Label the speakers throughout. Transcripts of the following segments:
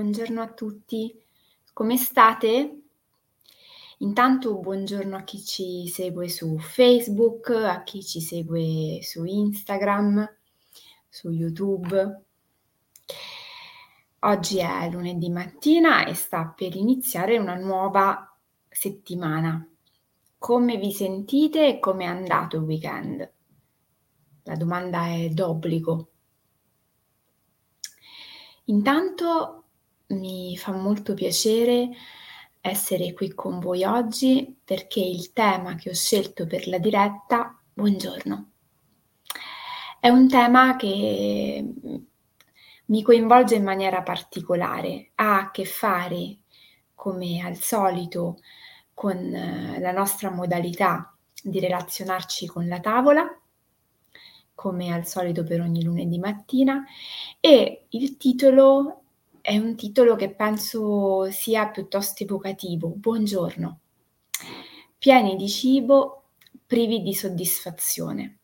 Speaker 1: buongiorno a tutti. Come state? Intanto buongiorno a chi ci segue su Facebook, a chi ci segue su Instagram, su YouTube. Oggi è lunedì mattina e sta per iniziare una nuova settimana. Come vi sentite e come è andato il weekend? La domanda è d'obbligo. Intanto mi fa molto piacere essere qui con voi oggi perché il tema che ho scelto per la diretta, buongiorno, è un tema che mi coinvolge in maniera particolare, ha a che fare, come al solito, con eh, la nostra modalità di relazionarci con la tavola, come al solito per ogni lunedì mattina, e il titolo è un titolo che penso sia piuttosto evocativo. Buongiorno. Pieni di cibo, privi di soddisfazione.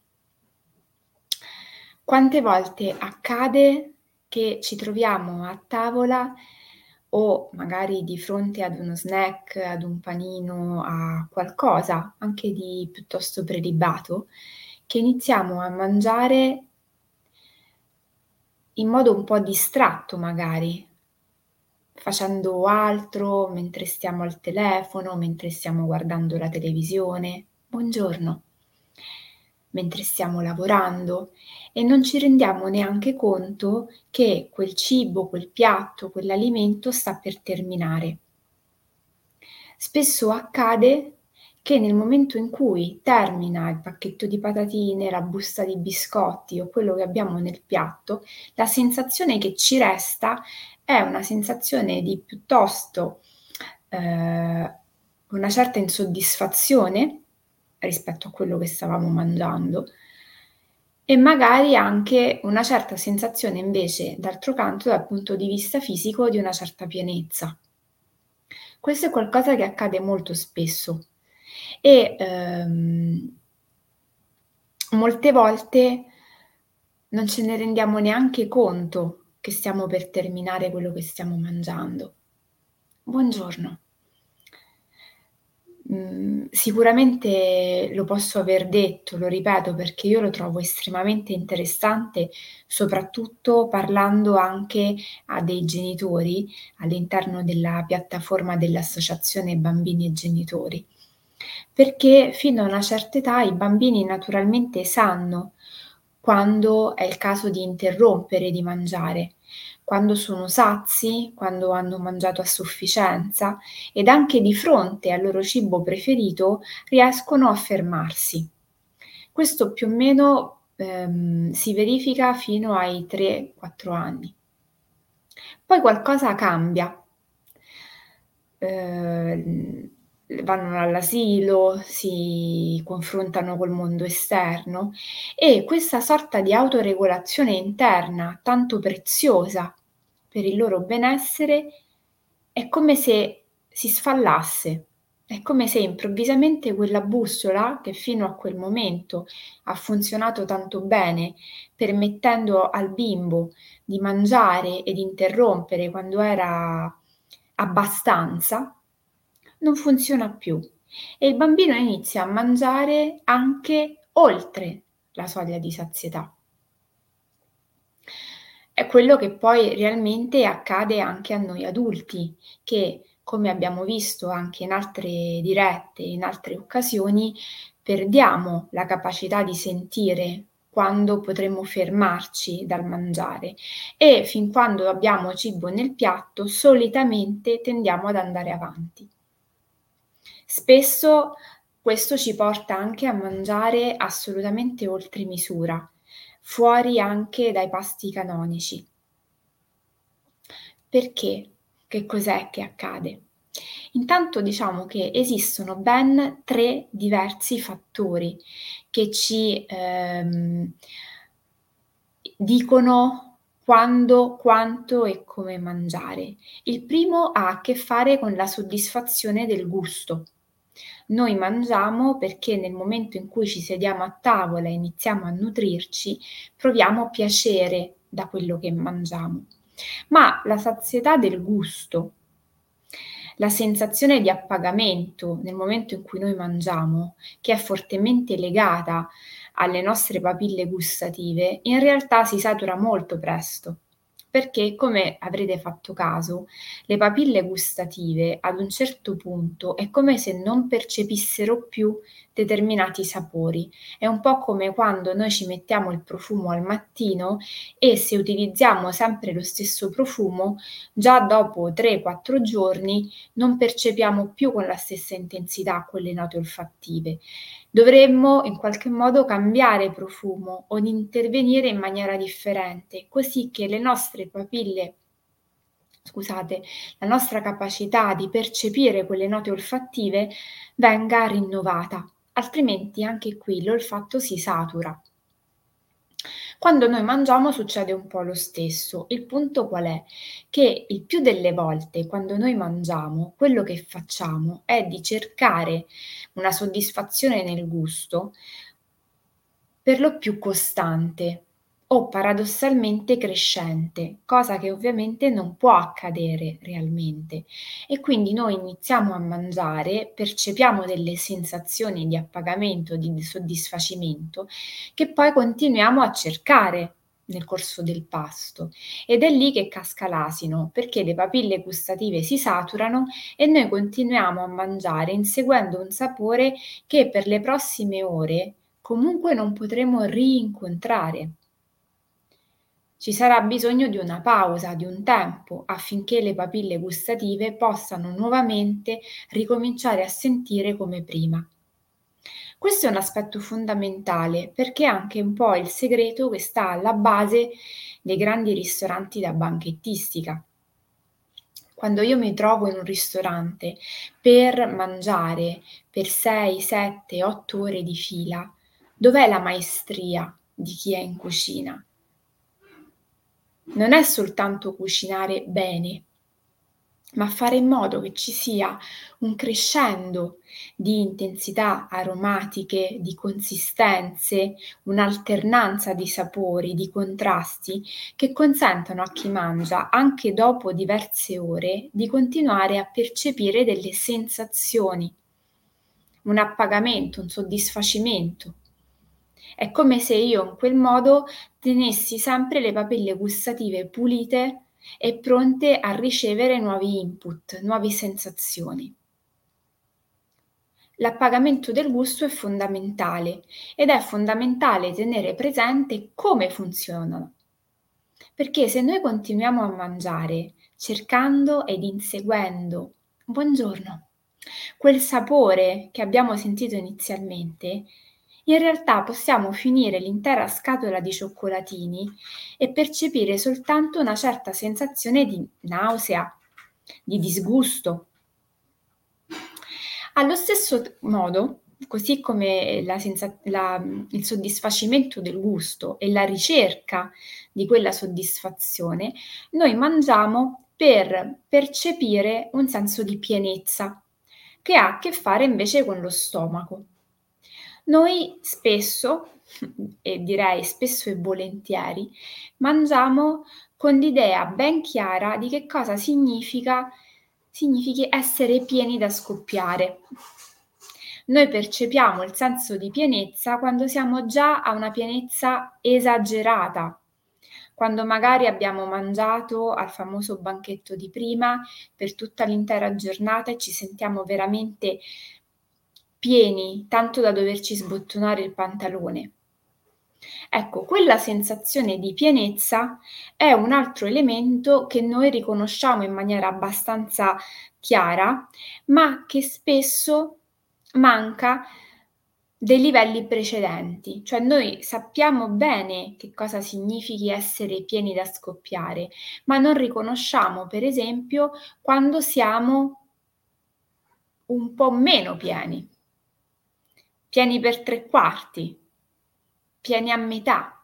Speaker 1: Quante volte accade che ci troviamo a tavola o magari di fronte ad uno snack, ad un panino, a qualcosa anche di piuttosto prelibato, che iniziamo a mangiare in modo un po' distratto magari, facendo altro mentre stiamo al telefono, mentre stiamo guardando la televisione. Buongiorno. Mentre stiamo lavorando e non ci rendiamo neanche conto che quel cibo, quel piatto, quell'alimento sta per terminare. Spesso accade che nel momento in cui termina il pacchetto di patatine, la busta di biscotti o quello che abbiamo nel piatto, la sensazione che ci resta è una sensazione di piuttosto eh, una certa insoddisfazione rispetto a quello che stavamo mangiando e magari anche una certa sensazione invece, d'altro canto, dal punto di vista fisico, di una certa pienezza. Questo è qualcosa che accade molto spesso e ehm, molte volte non ce ne rendiamo neanche conto che stiamo per terminare quello che stiamo mangiando. Buongiorno. Mm, sicuramente lo posso aver detto, lo ripeto perché io lo trovo estremamente interessante, soprattutto parlando anche a dei genitori all'interno della piattaforma dell'Associazione Bambini e Genitori perché fino a una certa età i bambini naturalmente sanno quando è il caso di interrompere di mangiare, quando sono sazi, quando hanno mangiato a sufficienza ed anche di fronte al loro cibo preferito riescono a fermarsi. Questo più o meno ehm, si verifica fino ai 3-4 anni. Poi qualcosa cambia. Eh, vanno all'asilo, si confrontano col mondo esterno e questa sorta di autoregolazione interna tanto preziosa per il loro benessere è come se si sfallasse, è come se improvvisamente quella bussola che fino a quel momento ha funzionato tanto bene, permettendo al bimbo di mangiare ed interrompere quando era abbastanza, non funziona più e il bambino inizia a mangiare anche oltre la soglia di sazietà. È quello che poi realmente accade anche a noi adulti, che come abbiamo visto anche in altre dirette, in altre occasioni, perdiamo la capacità di sentire quando potremo fermarci dal mangiare e fin quando abbiamo cibo nel piatto solitamente tendiamo ad andare avanti. Spesso questo ci porta anche a mangiare assolutamente oltre misura, fuori anche dai pasti canonici. Perché? Che cos'è che accade? Intanto diciamo che esistono ben tre diversi fattori che ci ehm, dicono quando, quanto e come mangiare. Il primo ha a che fare con la soddisfazione del gusto. Noi mangiamo perché nel momento in cui ci sediamo a tavola e iniziamo a nutrirci, proviamo piacere da quello che mangiamo. ma la sazietà del gusto, la sensazione di appagamento nel momento in cui noi mangiamo, che è fortemente legata alle nostre papille gustative, in realtà si satura molto presto perché, come avrete fatto caso, le papille gustative ad un certo punto è come se non percepissero più determinati sapori. È un po' come quando noi ci mettiamo il profumo al mattino e se utilizziamo sempre lo stesso profumo, già dopo 3-4 giorni non percepiamo più con la stessa intensità quelle note olfattive. Dovremmo in qualche modo cambiare profumo o intervenire in maniera differente, così che le nostre papille scusate, la nostra capacità di percepire quelle note olfattive venga rinnovata, altrimenti anche qui l'olfatto si satura. Quando noi mangiamo succede un po' lo stesso. Il punto qual è? Che il più delle volte quando noi mangiamo, quello che facciamo è di cercare una soddisfazione nel gusto per lo più costante, o paradossalmente crescente, cosa che ovviamente non può accadere realmente. E quindi noi iniziamo a mangiare, percepiamo delle sensazioni di appagamento, di soddisfacimento, che poi continuiamo a cercare nel corso del pasto ed è lì che casca l'asino perché le papille gustative si saturano e noi continuiamo a mangiare inseguendo un sapore che per le prossime ore comunque non potremo rincontrare. Ci sarà bisogno di una pausa, di un tempo, affinché le papille gustative possano nuovamente ricominciare a sentire come prima. Questo è un aspetto fondamentale perché è anche un po' il segreto che sta alla base dei grandi ristoranti da banchettistica. Quando io mi trovo in un ristorante per mangiare per 6, 7, 8 ore di fila, dov'è la maestria di chi è in cucina? Non è soltanto cucinare bene, ma fare in modo che ci sia un crescendo di intensità aromatiche, di consistenze, un'alternanza di sapori, di contrasti che consentano a chi mangia, anche dopo diverse ore, di continuare a percepire delle sensazioni, un appagamento, un soddisfacimento. È come se io in quel modo tenessi sempre le papille gustative pulite e pronte a ricevere nuovi input, nuove sensazioni. L'appagamento del gusto è fondamentale ed è fondamentale tenere presente come funzionano. Perché se noi continuiamo a mangiare cercando ed inseguendo, buongiorno, quel sapore che abbiamo sentito inizialmente, in realtà possiamo finire l'intera scatola di cioccolatini e percepire soltanto una certa sensazione di nausea, di disgusto. Allo stesso modo, così come la senza- la, il soddisfacimento del gusto e la ricerca di quella soddisfazione, noi mangiamo per percepire un senso di pienezza che ha a che fare invece con lo stomaco. Noi spesso, e direi spesso e volentieri, mangiamo con l'idea ben chiara di che cosa significa significhi essere pieni da scoppiare. Noi percepiamo il senso di pienezza quando siamo già a una pienezza esagerata, quando magari abbiamo mangiato al famoso banchetto di prima per tutta l'intera giornata e ci sentiamo veramente pieni, tanto da doverci sbottonare il pantalone. Ecco, quella sensazione di pienezza è un altro elemento che noi riconosciamo in maniera abbastanza chiara, ma che spesso manca dei livelli precedenti, cioè noi sappiamo bene che cosa significhi essere pieni da scoppiare, ma non riconosciamo, per esempio, quando siamo un po' meno pieni pieni per tre quarti, pieni a metà.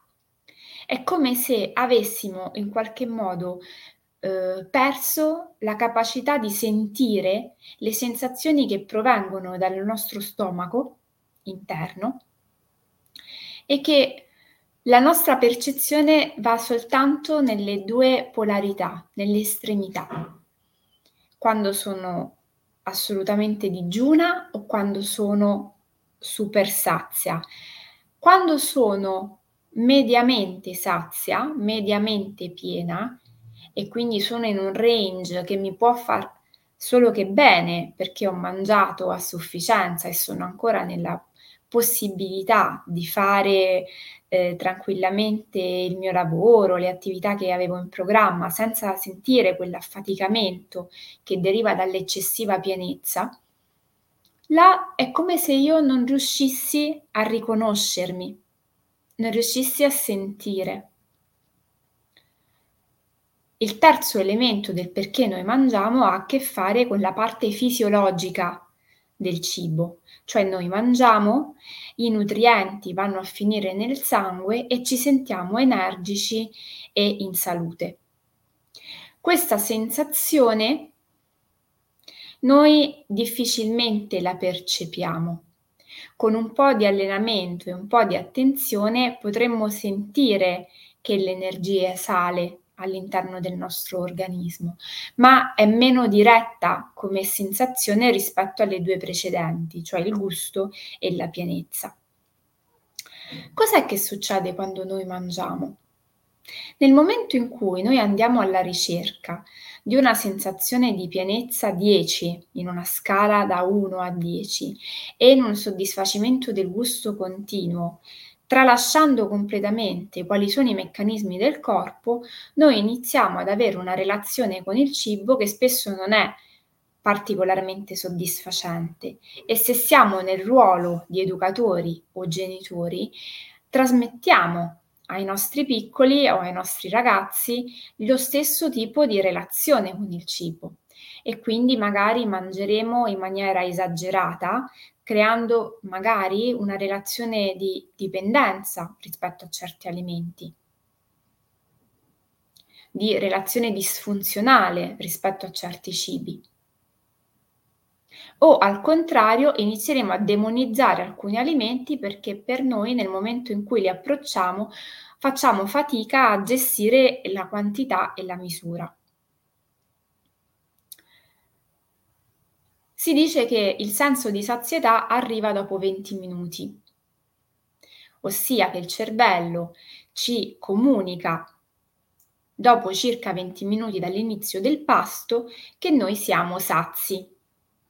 Speaker 1: È come se avessimo in qualche modo eh, perso la capacità di sentire le sensazioni che provengono dal nostro stomaco interno e che la nostra percezione va soltanto nelle due polarità, nelle estremità. Quando sono assolutamente digiuna o quando sono super sazia. Quando sono mediamente sazia, mediamente piena e quindi sono in un range che mi può far solo che bene perché ho mangiato a sufficienza e sono ancora nella possibilità di fare eh, tranquillamente il mio lavoro, le attività che avevo in programma, senza sentire quell'affaticamento che deriva dall'eccessiva pienezza, là è come se io non riuscissi a riconoscermi, non riuscissi a sentire. Il terzo elemento del perché noi mangiamo ha a che fare con la parte fisiologica del cibo, cioè noi mangiamo, i nutrienti vanno a finire nel sangue e ci sentiamo energici e in salute. Questa sensazione noi difficilmente la percepiamo. Con un po' di allenamento e un po' di attenzione potremmo sentire che l'energia sale all'interno del nostro organismo, ma è meno diretta come sensazione rispetto alle due precedenti, cioè il gusto e la pienezza. Cos'è che succede quando noi mangiamo? Nel momento in cui noi andiamo alla ricerca di una sensazione di pienezza 10 in una scala da 1 a 10 e in un soddisfacimento del gusto continuo Tralasciando completamente quali sono i meccanismi del corpo, noi iniziamo ad avere una relazione con il cibo che spesso non è particolarmente soddisfacente. E se siamo nel ruolo di educatori o genitori, trasmettiamo ai nostri piccoli o ai nostri ragazzi lo stesso tipo di relazione con il cibo e quindi magari mangeremo in maniera esagerata creando magari una relazione di dipendenza rispetto a certi alimenti, di relazione disfunzionale rispetto a certi cibi. O al contrario inizieremo a demonizzare alcuni alimenti perché per noi nel momento in cui li approcciamo facciamo fatica a gestire la quantità e la misura. Si dice che il senso di sazietà arriva dopo 20 minuti, ossia che il cervello ci comunica dopo circa 20 minuti dall'inizio del pasto che noi siamo sazi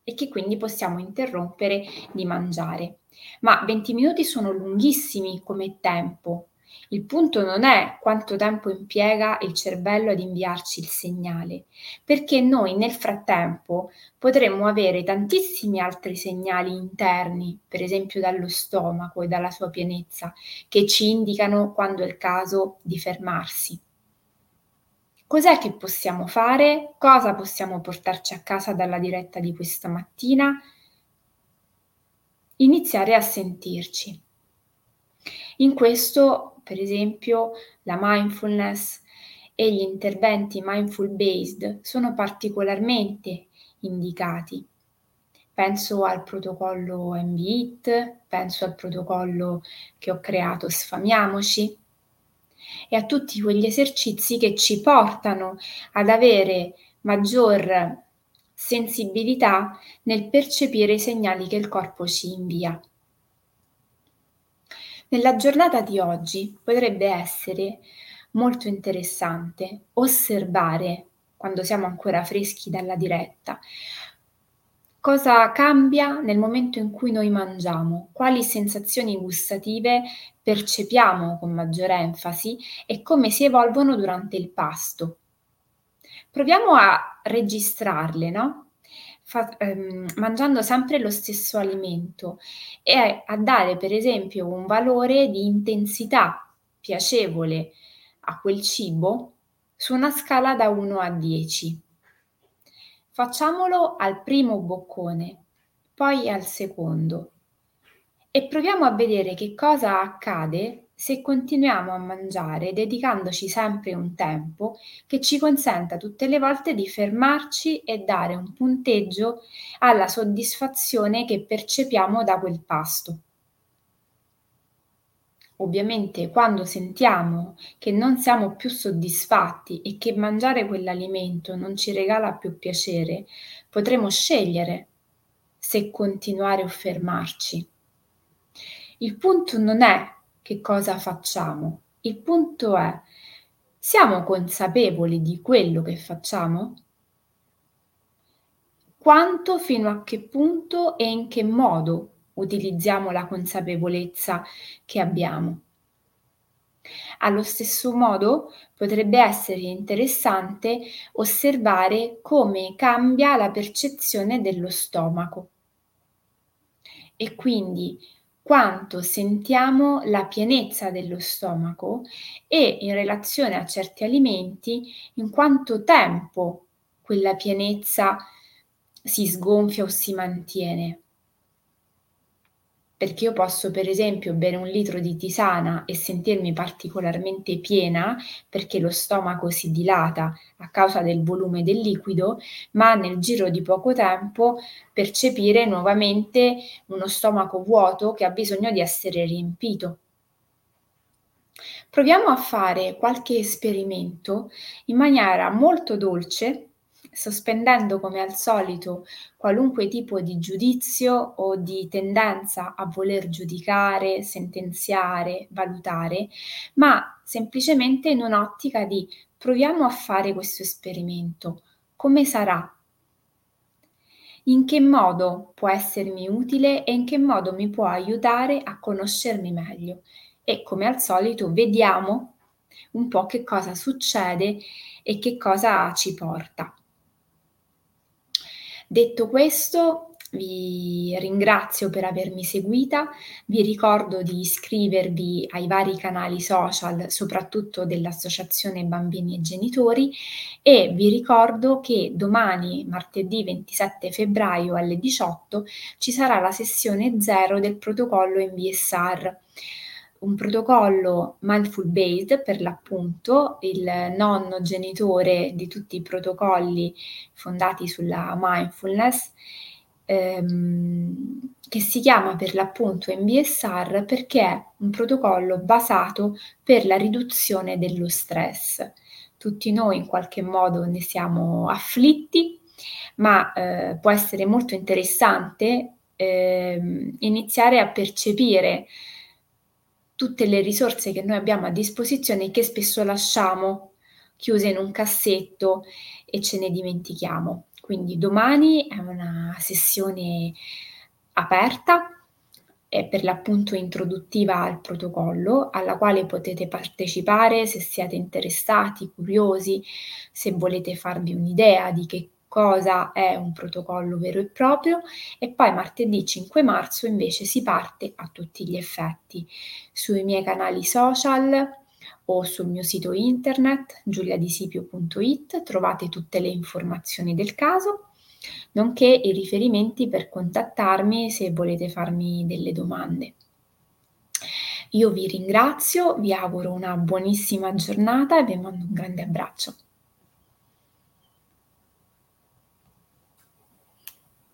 Speaker 1: e che quindi possiamo interrompere di mangiare. Ma 20 minuti sono lunghissimi come tempo il punto non è quanto tempo impiega il cervello ad inviarci il segnale, perché noi nel frattempo potremmo avere tantissimi altri segnali interni, per esempio dallo stomaco e dalla sua pienezza, che ci indicano quando è il caso di fermarsi. Cos'è che possiamo fare? Cosa possiamo portarci a casa dalla diretta di questa mattina? Iniziare a sentirci. In questo per esempio la mindfulness e gli interventi mindful based sono particolarmente indicati. Penso al protocollo MBIT, penso al protocollo che ho creato Sfamiamoci e a tutti quegli esercizi che ci portano ad avere maggior sensibilità nel percepire i segnali che il corpo ci invia. Nella giornata di oggi potrebbe essere molto interessante osservare, quando siamo ancora freschi dalla diretta, cosa cambia nel momento in cui noi mangiamo, quali sensazioni gustative percepiamo con maggiore enfasi e come si evolvono durante il pasto. Proviamo a registrarle, no? fa, ehm, mangiando sempre lo stesso alimento e a dare per esempio un valore di intensità piacevole a quel cibo su una scala da 1 a 10. Facciamolo al primo boccone, poi al secondo e proviamo a vedere che cosa accade se continuiamo a mangiare dedicandoci sempre un tempo che ci consenta tutte le volte di fermarci e dare un punteggio alla soddisfazione che percepiamo da quel pasto. Ovviamente quando sentiamo che non siamo più soddisfatti e che mangiare quell'alimento non ci regala più piacere, potremo scegliere se continuare o fermarci. Il punto non è che cosa facciamo, il punto è siamo consapevoli di quello che facciamo? Quanto, fino a che punto e in che modo utilizziamo la consapevolezza che abbiamo. Allo stesso modo potrebbe essere interessante osservare come cambia la percezione dello stomaco e quindi quanto sentiamo la pienezza dello stomaco e in relazione a certi alimenti in quanto tempo quella pienezza si sgonfia o si mantiene perché io posso per esempio bere un litro di tisana e sentirmi particolarmente piena perché lo stomaco si dilata a causa del volume del liquido, ma nel giro di poco tempo percepire nuovamente uno stomaco vuoto che ha bisogno di essere riempito. Proviamo a fare qualche esperimento in maniera molto dolce sospendendo come al solito qualunque tipo di giudizio o di tendenza a voler giudicare, sentenziare, valutare, ma semplicemente in un'ottica di proviamo a fare questo esperimento. Come sarà? In che modo può essermi utile e in che modo mi può aiutare a conoscermi meglio? E come al solito vediamo un po' che cosa succede e che cosa ci porta. Detto questo, vi ringrazio per avermi seguita, vi ricordo di iscrivervi ai vari canali social, soprattutto dell'Associazione Bambini e Genitori e vi ricordo che domani, martedì 27 febbraio alle 18, ci sarà la sessione 0 del protocollo MBSR un protocollo mindful based per l'appunto, il nonno genitore di tutti i protocolli fondati sulla mindfulness, ehm, che si chiama per l'appunto MBSR perché è un protocollo basato per la riduzione dello stress. Tutti noi in qualche modo ne siamo afflitti, ma eh, può essere molto interessante eh, iniziare a percepire tutte le risorse che noi abbiamo a disposizione che spesso lasciamo chiuse in un cassetto e ce ne dimentichiamo. Quindi domani è una sessione aperta per l'appunto introduttiva al protocollo, alla quale potete partecipare se siete interessati, curiosi, se volete farvi un'idea di che cosa è un protocollo vero e proprio e poi martedì 5 marzo invece si parte a tutti gli effetti sui miei canali social o sul mio sito internet giuliadisipio.it trovate tutte le informazioni del caso nonché i riferimenti per contattarmi se volete farmi delle domande. Io vi ringrazio, vi auguro una buonissima giornata e vi mando un grande abbraccio.